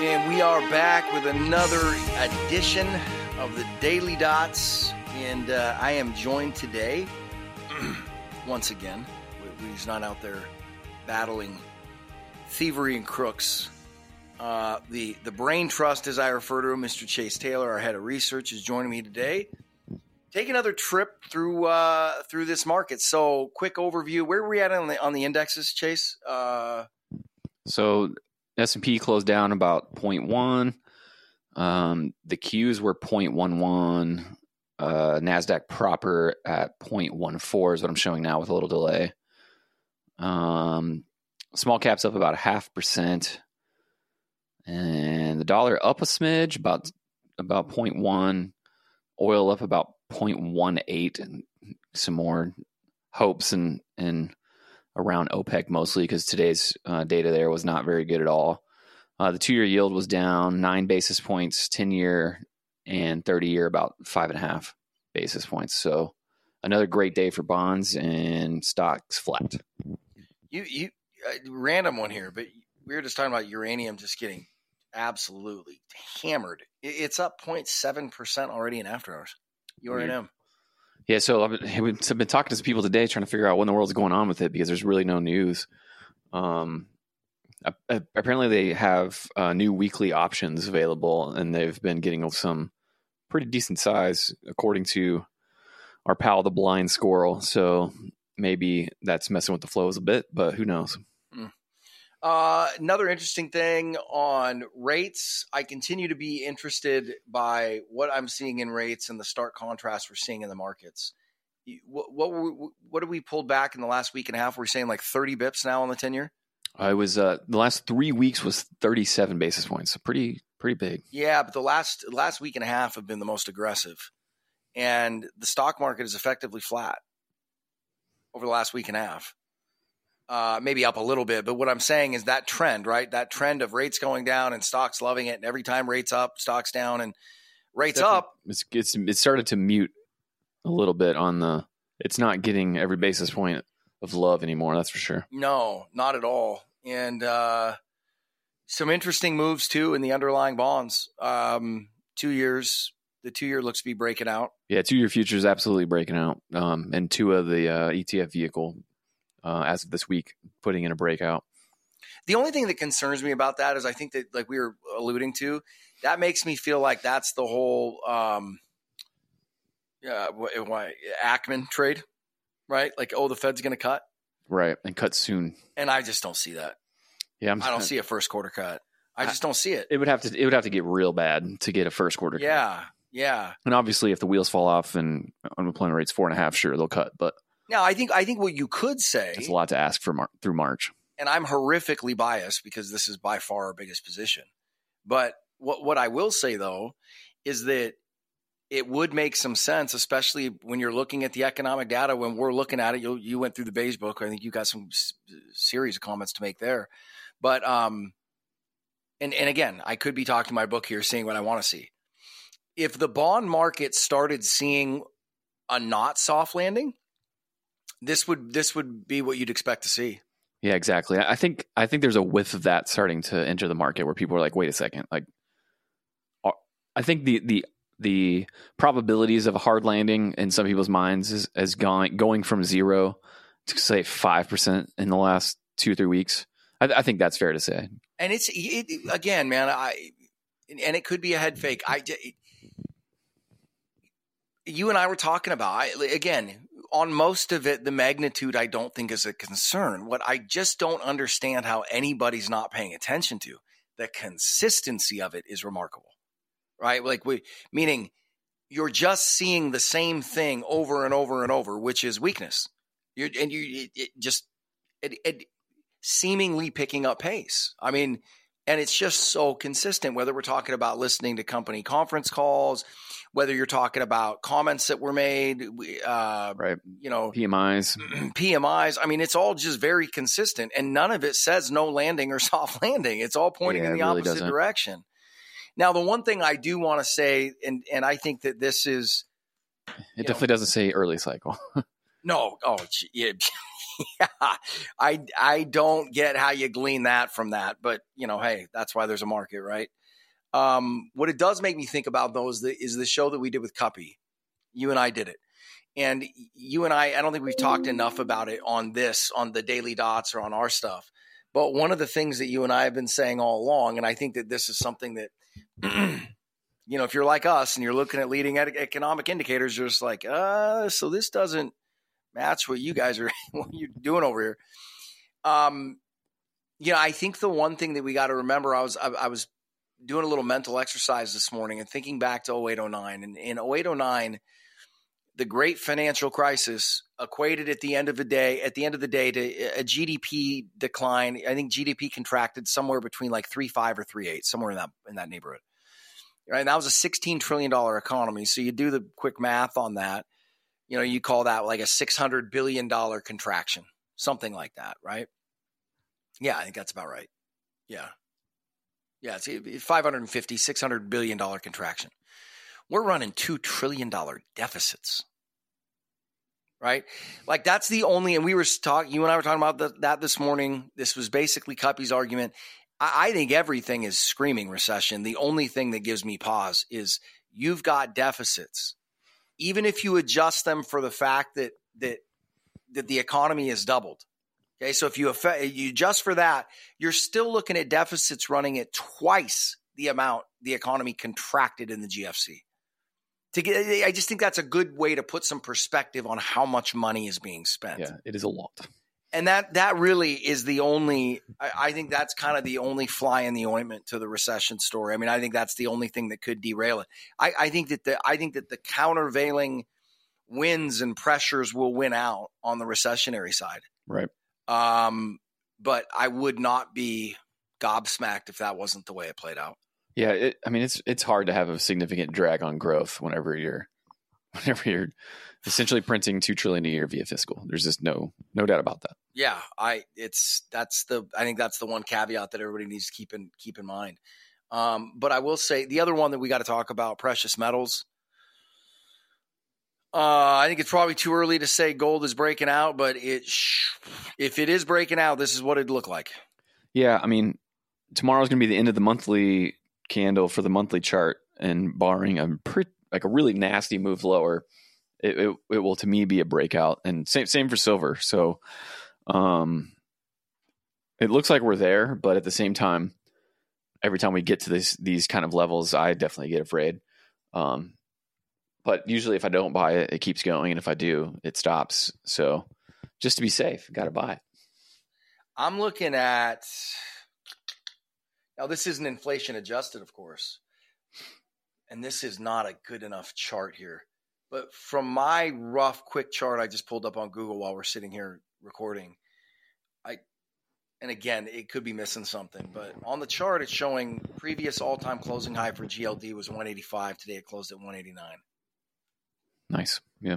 And we are back with another edition of the Daily Dots. And uh, I am joined today, once again, he's not out there battling thievery and crooks. Uh, the, the brain trust, as I refer to him, Mr. Chase Taylor, our head of research, is joining me today. Take another trip through uh, through this market. So, quick overview: where were we at on the on the indexes, Chase? Uh, so S and P closed down about 0.1. Um, the Qs were 0.11. Uh, Nasdaq proper at 0.14 is what I'm showing now with a little delay. Um, small caps up about a half percent, and the dollar up a smidge, about about 0.1. Oil up about 0.18, and some more hopes and and around OPEC mostly because today's uh, data there was not very good at all. Uh, the two year yield was down nine basis points, 10 year and 30 year about five and a half basis points. So another great day for bonds and stocks flat. You, you, uh, random one here, but we were just talking about uranium just getting absolutely hammered. It's up 0.7% already in after hours. Uranium. Yeah, so I've been, I've been talking to some people today trying to figure out what in the world is going on with it because there's really no news. Um, apparently, they have uh, new weekly options available, and they've been getting some pretty decent size, according to our pal the blind squirrel. So maybe that's messing with the flows a bit, but who knows? Uh, another interesting thing on rates, I continue to be interested by what I'm seeing in rates and the stark contrast we're seeing in the markets. What what, what have we pulled back in the last week and a half? We're saying like 30 bips now on the 10 year. I was uh, the last three weeks was 37 basis points, so pretty pretty big. Yeah, but the last last week and a half have been the most aggressive, and the stock market is effectively flat over the last week and a half uh, maybe up a little bit. But what I'm saying is that trend, right? That trend of rates going down and stocks loving it, and every time rates up, stocks down, and rates up. It's, it's it started to mute a little bit on the. It's not getting every basis point of love anymore. That's for sure. No, not at all. And uh, some interesting moves too in the underlying bonds. Um, two years. The two year looks to be breaking out. Yeah, two year futures absolutely breaking out. Um, and two of the uh, ETF vehicle uh, as of this week, putting in a breakout. The only thing that concerns me about that is I think that, like we were alluding to, that makes me feel like that's the whole um, uh, why Ackman trade, right? Like, oh, the Fed's going to cut, right, and cut soon. And I just don't see that. Yeah, I'm, I do not see a first quarter cut. I just don't see it. It would have to. It would have to get real bad to get a first quarter. Yeah, cut. yeah. And obviously, if the wheels fall off and unemployment rate's four and a half, sure they'll cut. But now, I think I think what you could say it's a lot to ask for Mar- through March. And I'm horrifically biased because this is by far our biggest position. But what what I will say though is that it would make some sense, especially when you're looking at the economic data. When we're looking at it, you you went through the beige book. I think you got some s- series of comments to make there. But um, and and again, I could be talking my book here, seeing what I want to see. If the bond market started seeing a not soft landing, this would this would be what you'd expect to see. Yeah, exactly. I think I think there's a whiff of that starting to enter the market where people are like, wait a second, like I think the the the probabilities of a hard landing in some people's minds is, is going going from zero to say five percent in the last two or three weeks. I, I think that's fair to say. And it's it, again, man. I and it could be a head fake. I it, you and I were talking about I, again on most of it, the magnitude I don't think is a concern. What I just don't understand how anybody's not paying attention to the consistency of it is remarkable, right? Like we meaning you're just seeing the same thing over and over and over, which is weakness. You're, and you it, it just it, it seemingly picking up pace. I mean, and it's just so consistent. Whether we're talking about listening to company conference calls whether you're talking about comments that were made, uh, right? You know, PMIs, PMIs. I mean, it's all just very consistent, and none of it says no landing or soft landing. It's all pointing yeah, in the really opposite doesn't. direction. Now, the one thing I do want to say, and and I think that this is, it definitely know, doesn't say early cycle. no, oh, yeah, yeah, I I don't get how you glean that from that, but you know, hey, that's why there's a market, right? Um, what it does make me think about those is the show that we did with Kuppy. You and I did it, and you and I. I don't think we've talked enough about it on this, on the Daily Dots, or on our stuff. But one of the things that you and I have been saying all along, and I think that this is something that, you know, if you're like us and you're looking at leading economic indicators, you're just like, uh, so this doesn't match what you guys are what you're doing over here. Um, you know, I think the one thing that we got to remember, I was I, I, was doing a little mental exercise this morning and thinking back to 0809 and in 0809 the great financial crisis equated at the end of the day at the end of the day to a GDP decline. I think GDP contracted somewhere between like three five or three eight, somewhere in that in that neighborhood. Right, and that was a sixteen trillion dollar economy. So you do the quick math on that you know, you call that like a $600 billion contraction, something like that, right? Yeah, I think that's about right. Yeah. Yeah, it's 550, 600 billion dollar contraction. We're running 2 trillion dollar deficits. Right? Like that's the only and we were talking you and I were talking about the, that this morning. This was basically Kuppy's argument. I, I think everything is screaming recession. The only thing that gives me pause is you've got deficits even if you adjust them for the fact that that that the economy has doubled. Okay, so if you affect, you adjust for that, you're still looking at deficits running at twice the amount the economy contracted in the GFC. To get, I just think that's a good way to put some perspective on how much money is being spent. Yeah, it is a lot and that that really is the only I, I, think that's kind of the only fly in the ointment to the recession story. I mean, I think that's the only thing that could derail it. I, I think that the I think that the countervailing winds and pressures will win out on the recessionary side. Right. Um, but I would not be gobsmacked if that wasn't the way it played out. Yeah, it, I mean it's it's hard to have a significant drag on growth whenever you're whenever you're essentially printing two trillion a year via fiscal. There's just no no doubt about that. Yeah, I it's that's the I think that's the one caveat that everybody needs to keep in keep in mind. Um, but I will say the other one that we got to talk about precious metals. Uh, I think it's probably too early to say gold is breaking out, but it sh- if it is breaking out, this is what it'd look like. Yeah, I mean, tomorrow's going to be the end of the monthly candle for the monthly chart, and barring a pretty like a really nasty move lower, it, it, it will to me be a breakout. And same same for silver. So, um, it looks like we're there, but at the same time, every time we get to this these kind of levels, I definitely get afraid. Um, but usually, if I don't buy it, it keeps going, and if I do, it stops. So, just to be safe, got to buy it. I'm looking at now. This isn't inflation adjusted, of course, and this is not a good enough chart here. But from my rough, quick chart I just pulled up on Google while we're sitting here recording, I and again it could be missing something, but on the chart it's showing previous all-time closing high for GLD was 185. Today it closed at 189. Nice, yeah.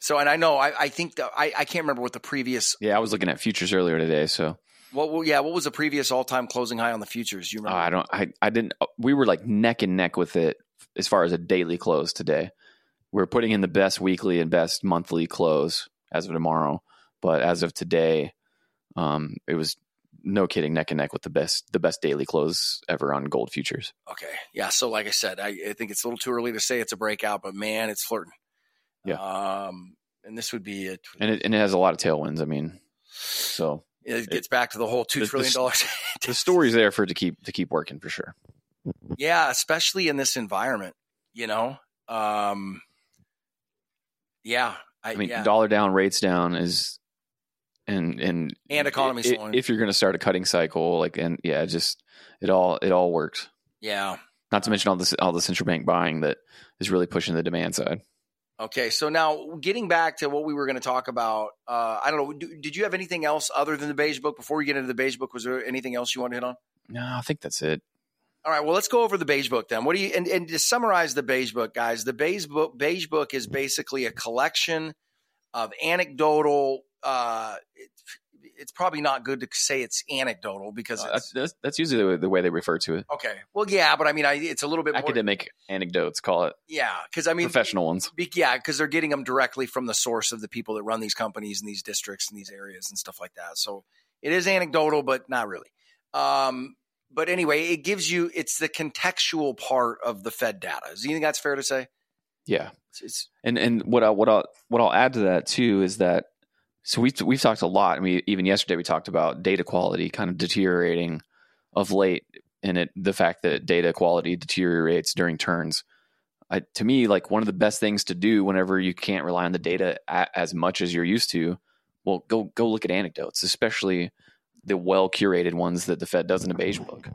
So, and I know I, I think that I, I can't remember what the previous. Yeah, I was looking at futures earlier today. So, what? Well, yeah, what was the previous all-time closing high on the futures? You remember? Uh, I don't. I I didn't. We were like neck and neck with it as far as a daily close today we're putting in the best weekly and best monthly close as of tomorrow. But as of today, um, it was no kidding, neck and neck with the best the best daily close ever on gold futures. Okay, yeah. So like I said, I, I think it's a little too early to say it's a breakout, but man, it's flirting. Yeah. Um, and this would be it. And it and it has a lot of tailwinds. I mean, so it gets it, back to the whole two trillion dollars. The, the story's there for it to keep to keep working for sure. Yeah, especially in this environment, you know. Um, yeah, I, I mean, yeah. dollar down, rates down is, and and and economy slowing. If you're going to start a cutting cycle, like and yeah, just it all it all works. Yeah. Not to mention all this all the central bank buying that is really pushing the demand side. Okay, so now getting back to what we were going to talk about, uh, I don't know. Do, did you have anything else other than the beige book before we get into the beige book? Was there anything else you wanted to hit on? No, I think that's it. All right. Well, let's go over the beige book then. What do you and, and to summarize the beige book, guys? The beige book beige book is basically a collection of anecdotal. Uh, it's probably not good to say it's anecdotal because Uh, it's, that's, that's usually the, the way they refer to it. okay. Well, yeah, but I mean, I, it's a little bit more, Academic anecdotes, call it yeah, because I mean, professional ones. be- yeah, because they're getting them directly from the source of the people that run these companies and these districts and these areas and stuff like that. So it is anecdotal, but not really. Um, but anyway, it gives you it's the contextual part of the Fed data. Do you think that's fair to say? Yeah, It's, it's and and what I, what I, what I'll add to that too is that so we've we've talked a lot. I mean, even yesterday we talked about data quality kind of deteriorating of late, and it the fact that data quality deteriorates during turns. I, to me, like one of the best things to do whenever you can't rely on the data a, as much as you're used to, well, go go look at anecdotes, especially the well curated ones that the Fed does in a beige book.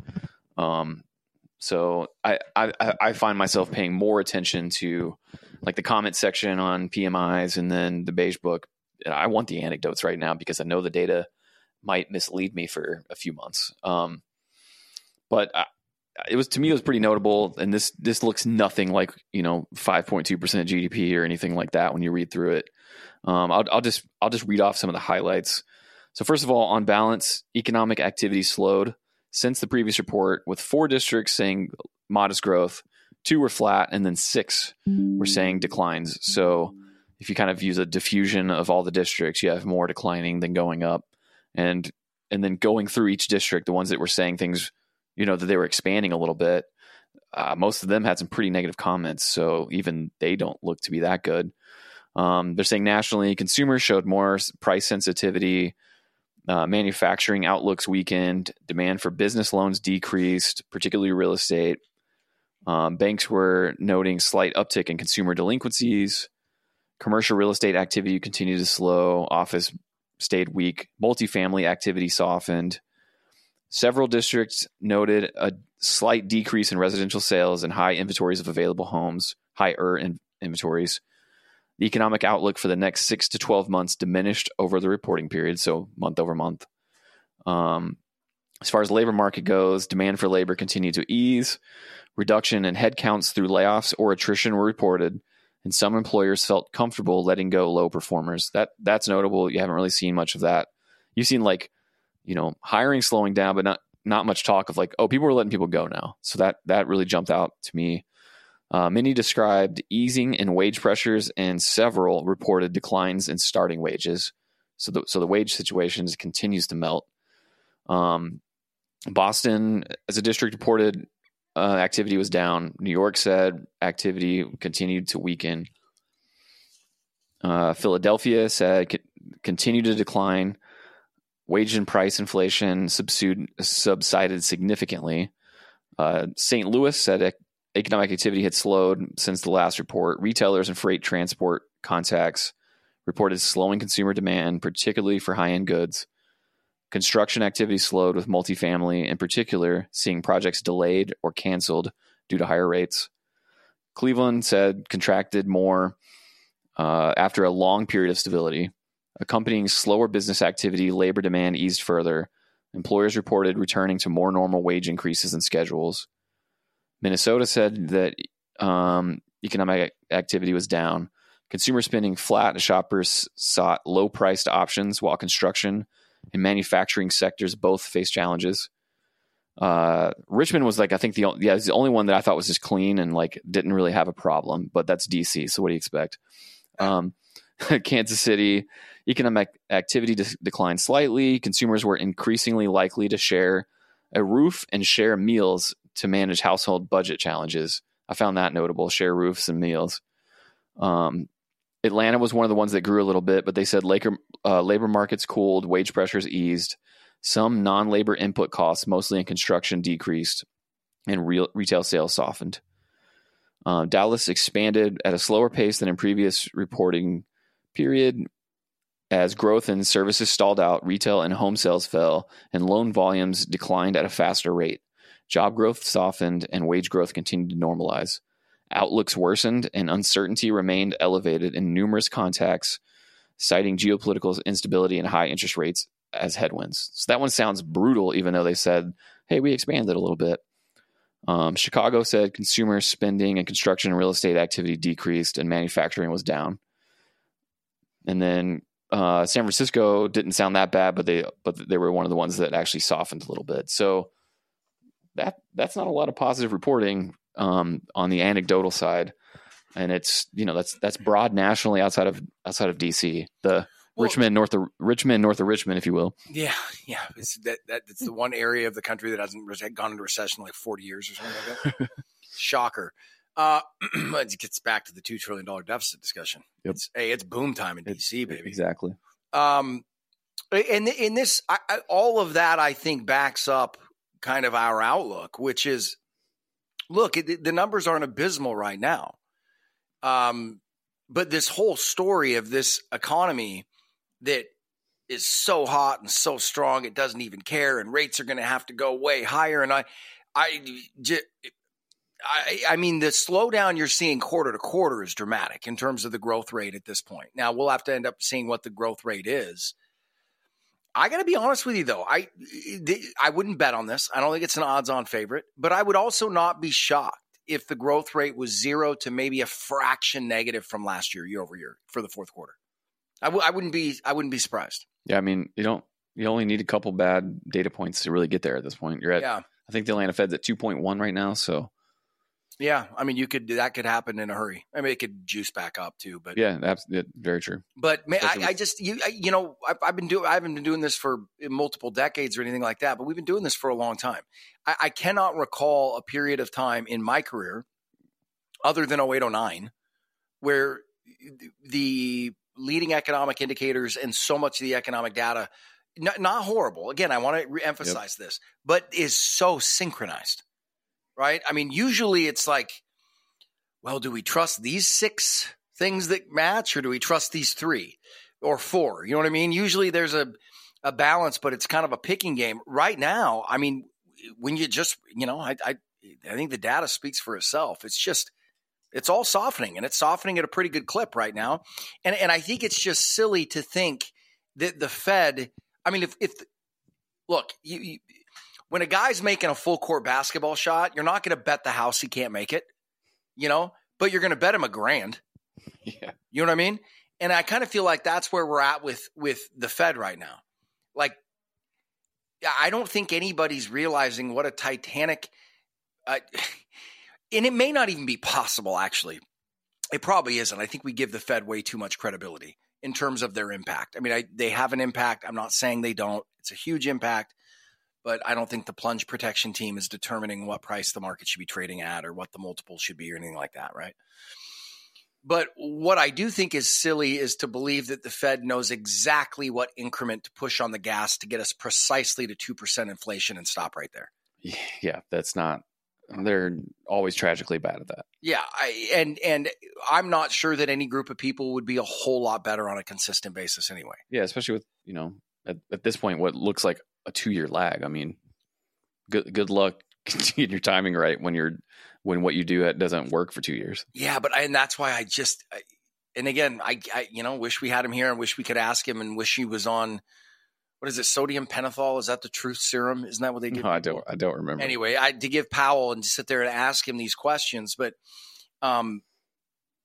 Um, so I, I I find myself paying more attention to like the comment section on PMIs and then the beige book. I want the anecdotes right now because I know the data might mislead me for a few months. Um, but I, it was to me it was pretty notable, and this this looks nothing like you know five point two percent GDP or anything like that when you read through it. Um, I'll, I'll just I'll just read off some of the highlights. So first of all, on balance, economic activity slowed since the previous report, with four districts saying modest growth, two were flat, and then six were saying declines. So if you kind of use a diffusion of all the districts, you have more declining than going up, and and then going through each district, the ones that were saying things, you know, that they were expanding a little bit, uh, most of them had some pretty negative comments. So even they don't look to be that good. Um, they're saying nationally, consumers showed more price sensitivity. Uh, manufacturing outlooks weakened. Demand for business loans decreased, particularly real estate. Um, banks were noting slight uptick in consumer delinquencies. Commercial real estate activity continued to slow. Office stayed weak. Multifamily activity softened. Several districts noted a slight decrease in residential sales and high inventories of available homes, higher in- inventories. The economic outlook for the next six to 12 months diminished over the reporting period, so month over month. Um, as far as labor market goes, demand for labor continued to ease. Reduction in headcounts through layoffs or attrition were reported, and some employers felt comfortable letting go low performers. That that's notable. You haven't really seen much of that. You've seen like, you know, hiring slowing down, but not not much talk of like, oh, people are letting people go now. So that that really jumped out to me. Uh, many described easing in wage pressures, and several reported declines in starting wages. So the so the wage situation continues to melt. Um, Boston, as a district, reported uh, activity was down. New York said activity continued to weaken. Uh, Philadelphia said co- continued to decline. Wage and price inflation subsued, subsided significantly. Uh, St. Louis said ec- economic activity had slowed since the last report. Retailers and freight transport contacts reported slowing consumer demand, particularly for high end goods. Construction activity slowed with multifamily, in particular, seeing projects delayed or canceled due to higher rates. Cleveland said contracted more uh, after a long period of stability. Accompanying slower business activity, labor demand eased further. Employers reported returning to more normal wage increases and schedules. Minnesota said that um, economic activity was down. Consumer spending flat. And shoppers sought low priced options, while construction and manufacturing sectors both face challenges. Uh, Richmond was like I think the o- yeah the only one that I thought was just clean and like didn't really have a problem, but that's DC. So what do you expect? Um, Kansas City economic activity de- declined slightly. Consumers were increasingly likely to share a roof and share meals to manage household budget challenges. I found that notable. Share roofs and meals. Um, Atlanta was one of the ones that grew a little bit, but they said labor, uh, labor markets cooled, wage pressures eased, some non labor input costs, mostly in construction, decreased, and real, retail sales softened. Uh, Dallas expanded at a slower pace than in previous reporting period as growth in services stalled out, retail and home sales fell, and loan volumes declined at a faster rate. Job growth softened, and wage growth continued to normalize. Outlooks worsened, and uncertainty remained elevated in numerous contacts, citing geopolitical instability and high interest rates as headwinds. So that one sounds brutal, even though they said, hey, we expanded a little bit. Um, Chicago said consumer spending and construction and real estate activity decreased, and manufacturing was down. And then Uh, San Francisco didn't sound that bad, but they but they were one of the ones that actually softened a little bit. So that that's not a lot of positive reporting um, on the anecdotal side, and it's you know that's that's broad nationally outside of outside of DC. The Well- Richmond north of Richmond north of Richmond, if you will. Yeah, yeah. It's that, that it's the one area of the country that hasn't gone into recession in like forty years or something like that. Shocker. Uh, it gets back to the two trillion dollar deficit discussion. Yep. It's hey, it's boom time in It's- DC, baby. Exactly. Um, and in this, I, I, all of that, I think, backs up kind of our outlook, which is, look, it, the numbers aren't abysmal right now. Um, but this whole story of this economy that is so hot and so strong, it doesn't even care, and rates are going to have to go way higher. And I, I, I, I mean, the slowdown you're seeing quarter to quarter is dramatic in terms of the growth rate at this point. Now we'll have to end up seeing what the growth rate is. I got to be honest with you though. I I wouldn't bet on this. I don't think it's an odds-on favorite, but I would also not be shocked if the growth rate was zero to maybe a fraction negative from last year, year over year, for the fourth quarter. I w- I wouldn't be I wouldn't be surprised. Yeah, I mean you don't you only need a couple bad data points to really get there at this point. You're at Yeah, I think the Atlanta Fed's at two point one right now, so yeah. I mean, you could that could happen in a hurry. I mean, it could juice back up too, but yeah, that's yeah, very true. But man, I, I just you I, you know I've, I've been doing I haven't been doing this for multiple decades or anything like that, but we've been doing this for a long time. I, I cannot recall a period of time in my career, other than 0809, where the leading economic indicators and so much of the economic data, not, not horrible. Again, I want to reemphasize this, but is so synchronized, right? I mean, usually it's like, well, do we trust these six things that match, or do we trust these three or four? You know what I mean? Usually there's a a balance, but it's kind of a picking game. Right now, I mean, when you just you know, I I, I think the data speaks for itself. It's just it's all softening, and it's softening at a pretty good clip right now. And and I think it's just silly to think that the Fed. I mean, if if look, you, you when a guy's making a full court basketball shot, you're not going to bet the house he can't make it, you know, but you're going to bet him a grand. Yeah. You know what I mean? And I kind of feel like that's where we're at with with the Fed right now. Like, I don't think anybody's realizing what a titanic, uh, and it may not even be possible. Actually, it probably isn't. I think we give the Fed way too much credibility in terms of their impact. I mean, I, they have an impact. I'm not saying they don't. It's a huge impact, but I don't think the plunge protection team is determining what price the market should be trading at or what the multiple should be or anything like that, right? But what I do think is silly is to believe that the Fed knows exactly what increment to push on the gas to get us precisely to 2% inflation and stop right there. Yeah, that's not. They're always tragically bad at that. Yeah, I, and and I'm not sure that any group of people would be a whole lot better on a consistent basis anyway. Yeah, especially with you know at, at this point what looks like a two year lag. I mean, good good luck getting your timing right when you're when what you do at doesn't work for two years. Yeah, but I, and that's why I just I, and again I, I you know wish we had him here and wish we could ask him and wish he was on what is it sodium pentothal is that the truth serum isn't that what they give No, I don't. I don't remember. anyway, I to give Powell and just sit there and ask him these questions, but um,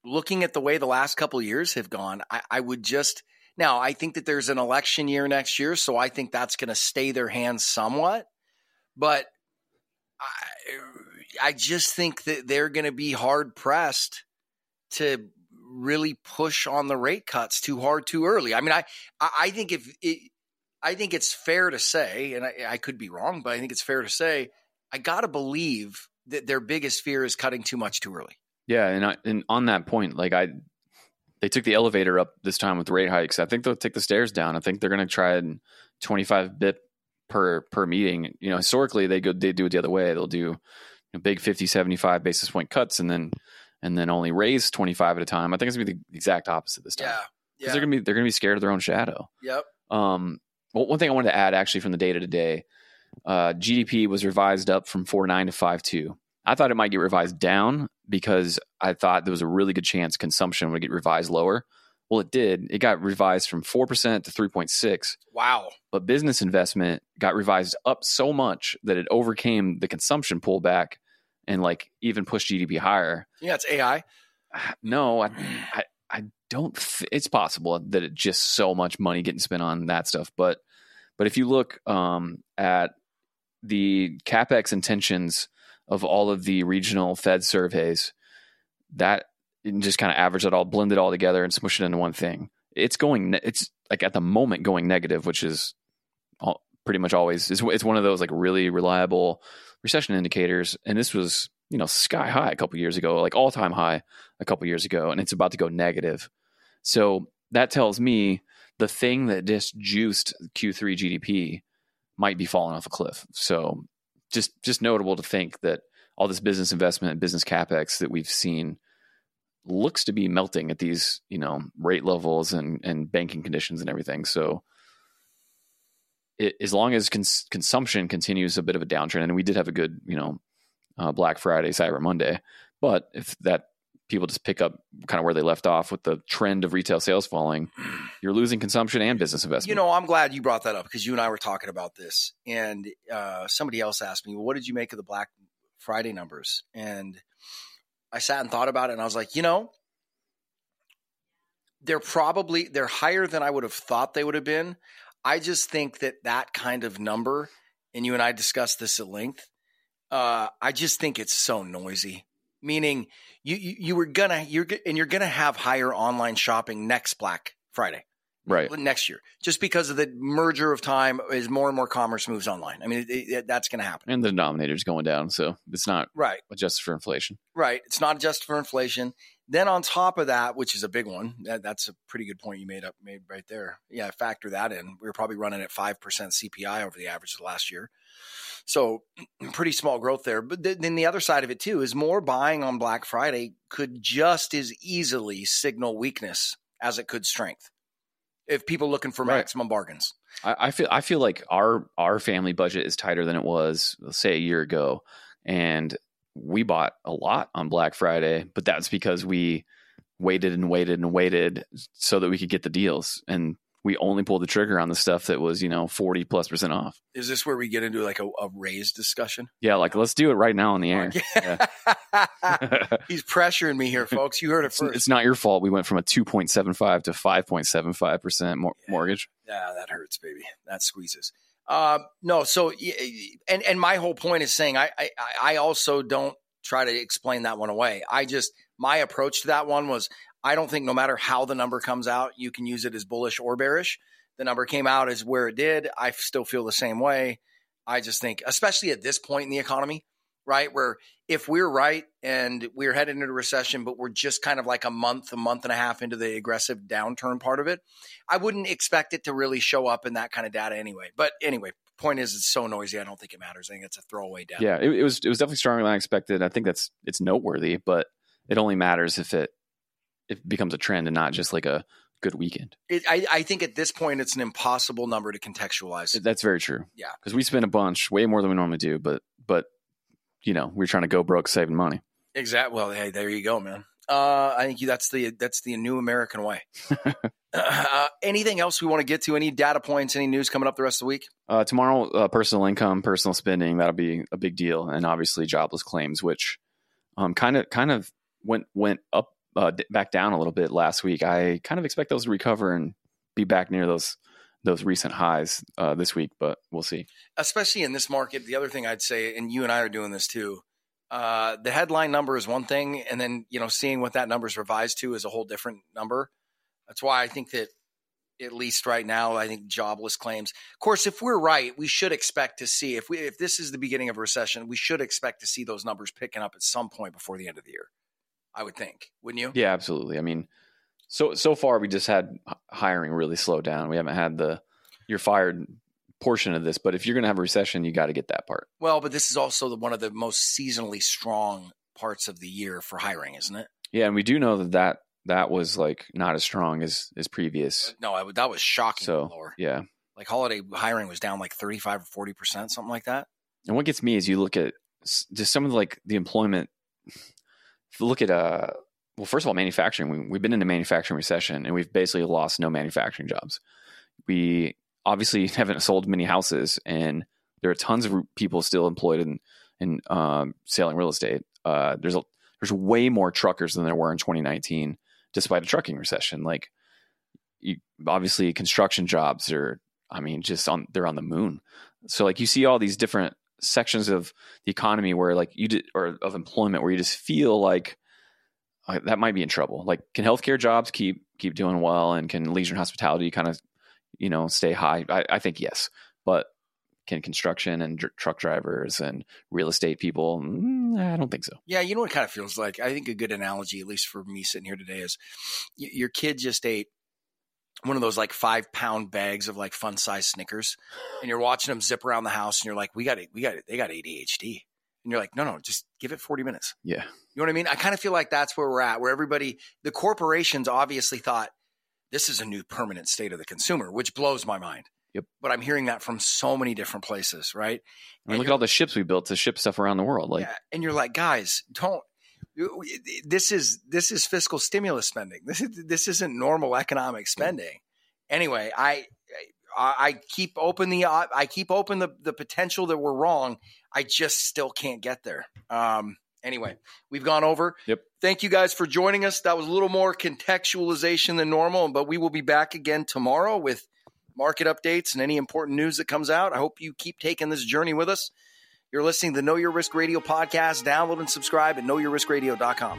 looking at the way the last couple of years have gone, I, I would just now I think that there's an election year next year, so I think that's going to stay their hands somewhat, but I I just think that they're going to be hard pressed to really push on the rate cuts too hard too early. I mean, I I think if it, I think it's fair to say, and I, I could be wrong, but I think it's fair to say, I got to believe that their biggest fear is cutting too much too early. Yeah, and I, and on that point, like I, they took the elevator up this time with rate hikes. I think they'll take the stairs down. I think they're going to try and twenty five bit per per meeting. You know, historically they go they do it the other way. They'll do you know, big 50, 75 basis point cuts and then and then only raise twenty five at a time. I think it's gonna be the exact opposite this time. Yeah. because they're gonna be they're gonna be scared of their own shadow. Yep. Um, well, one thing I wanted to add actually from the data today, uh, GDP was revised up from four nine to five two. I thought it might get revised down because I thought there was a really good chance consumption would get revised lower. Well, it did. It got revised from four percent to three point six, Wow. but business investment got revised up so much that it overcame the consumption pullback and like even pushed GDP higher. Yeah, it's AI. No, I, I, I don't. Th- it's possible that it just so much money getting spent on that stuff, but but if you look um, at the capex intentions of all of the regional Fed surveys, that just kind of average it all, blend it all together, and smush it into one thing. It's going. It's like at the moment going negative, which is all, pretty much always. It's, it's one of those like really reliable recession indicators, and this was you know sky high a couple years ago, like all time high a couple years ago, and it's about to go negative. So that tells me the thing that just juiced Q3 GDP might be falling off a cliff. So just just notable to think that all this business investment and business capex that we've seen looks to be melting at these you know rate levels and and banking conditions and everything. So it, as long as cons- consumption continues a bit of a downtrend, and we did have a good you know uh, Black Friday, Cyber Monday, but if that people just pick up kind of where they left off with the trend of retail sales falling, you're losing consumption and business investment. You know, I'm glad you brought that up because you and I were talking about this, and uh, somebody else asked me, well, "What did you make of the Black Friday numbers?" And I sat and thought about it, and I was like, you know, they're probably they're higher than I would have thought they would have been. I just think that that kind of number, and you and I discussed this at length. Uh, I just think it's so noisy. Meaning, you, you you were gonna you're and you're gonna have higher online shopping next Black Friday, right? Next year, just because of the merger of time, as more and more commerce moves online. I mean, it, it, that's to happen, and the denominator's going down, so it's not right adjusted for inflation. Right, it's not adjusted for inflation. Then on top of that, which is a big one, that, that's a pretty good point you made up made right there. Yeah, factor that in. We were probably running at five percent CPI over the average of last year. So pretty small growth there. But th- then the other side of it too is more buying on Black Friday could just as easily signal weakness as it could strength. If people looking for right. maximum bargains. I, I feel I feel like our our family budget is tighter than it was, let's say a year ago. And we bought a lot on Black Friday, but that's because we waited and waited and waited so that we could get the deals. And we only pulled the trigger on the stuff that was, you know, 40 plus percent off. Is this where we get into like a, a raise discussion? Yeah, like let's do it right now on the air. Yeah. He's pressuring me here, folks. You heard it first. It's not your fault. We went from a 2.75 to 5.75% mor- yeah. mortgage. Yeah, that hurts, baby. That squeezes. Uh, no, so and and my whole point is saying I, I I also don't try to explain that one away. I just my approach to that one was I don't think no matter how the number comes out, you can use it as bullish or bearish. The number came out as where it did. I still feel the same way. I just think, especially at this point in the economy, right? Where if we're right and we're headed into a recession, but we're just kind of like a month, a month and a half into the aggressive downturn part of it, I wouldn't expect it to really show up in that kind of data anyway. But anyway, point is, it's so noisy. I don't think it matters. I think it's a throwaway data. Yeah, it, it was it was definitely stronger than I expected. I think that's it's noteworthy, but it only matters if it it becomes a trend and not just like a good weekend. It, I, I, think at this point it's an impossible number to contextualize. That's very true. Yeah, because we spend a bunch, way more than we normally do, but but you know we're trying to go broke saving money. Exactly. Well, hey, there you go, man. Uh, I think that's the that's the new American way. uh, anything else we want to get to? Any data points? Any news coming up the rest of the week? Uh, tomorrow, uh, personal income, personal spending. That'll be a big deal, and obviously jobless claims, which um, kind of kind of went went up uh, back down a little bit last week. I kind of expect those to recover and be back near those those recent highs uh, this week, but we'll see. Especially in this market, the other thing I'd say, and you and I are doing this too. Uh, the headline number is one thing, and then you know seeing what that number is revised to is a whole different number. That's why I think that at least right now, I think jobless claims. Of course, if we're right, we should expect to see if we if this is the beginning of a recession, we should expect to see those numbers picking up at some point before the end of the year. I would think, wouldn't you? Yeah, absolutely. I mean, so so far we just had hiring really slow down. We haven't had the you're fired portion of this, but if you're going to have a recession, you got to get that part. Well, but this is also the, one of the most seasonally strong parts of the year for hiring, isn't it? Yeah, and we do know that that, that was like not as strong as as previous. Uh, no, I, that was shocking. So lower. yeah, like holiday hiring was down like 35 or 40 percent, something like that. And what gets me is you look at just some of the, like the employment look at uh well first of all manufacturing we, we've been in a manufacturing recession and we've basically lost no manufacturing jobs we obviously haven't sold many houses and there are tons of people still employed in in um, selling real estate uh, there's a there's way more truckers than there were in 2019 despite a trucking recession. Like, you, obviously, construction jobs are, I mean, just on they're on the moon. So like you see all these different sections of the economy where like you did, or of employment where you just feel like uh, that might be in trouble. Like, can healthcare jobs keep keep doing well, and can leisure and hospitality kind of you know stay high? I, I think yes, but can construction and dr- truck drivers and real estate people? Mm, I don't think so. Yeah, you know what kind of feels like. I think a good analogy, at least for me sitting here today, is y- your kid just ate one of those like five pound bags of like fun size Snickers, and you're watching them zip around the house, and you're like, "We got it, we got it, they got ADHD," and you're like, "No, no, just give it 40 minutes." Yeah, you know what I mean? I kind of feel like that's where we're at, where everybody, the corporations obviously thought this is a new permanent state of the consumer, which blows my mind. Yep. But I'm hearing that from so many different places, right? I mean, look at all the ships we built to ship stuff around the world. Like, yeah, and you're like, guys, don't. This is this is fiscal stimulus spending. This is this isn't normal economic spending. Anyway, I I, I keep open the I keep open the the potential that we're wrong. I just still can't get there. Um, anyway, we've gone over. Yep. Thank you guys for joining us. That was a little more contextualization than normal, but we will be back again tomorrow with market updates and any important news that comes out. I hope you keep taking this journey with us. You're listening to the Know Your Risk Radio podcast. Download and subscribe at knowyourriskradio.com.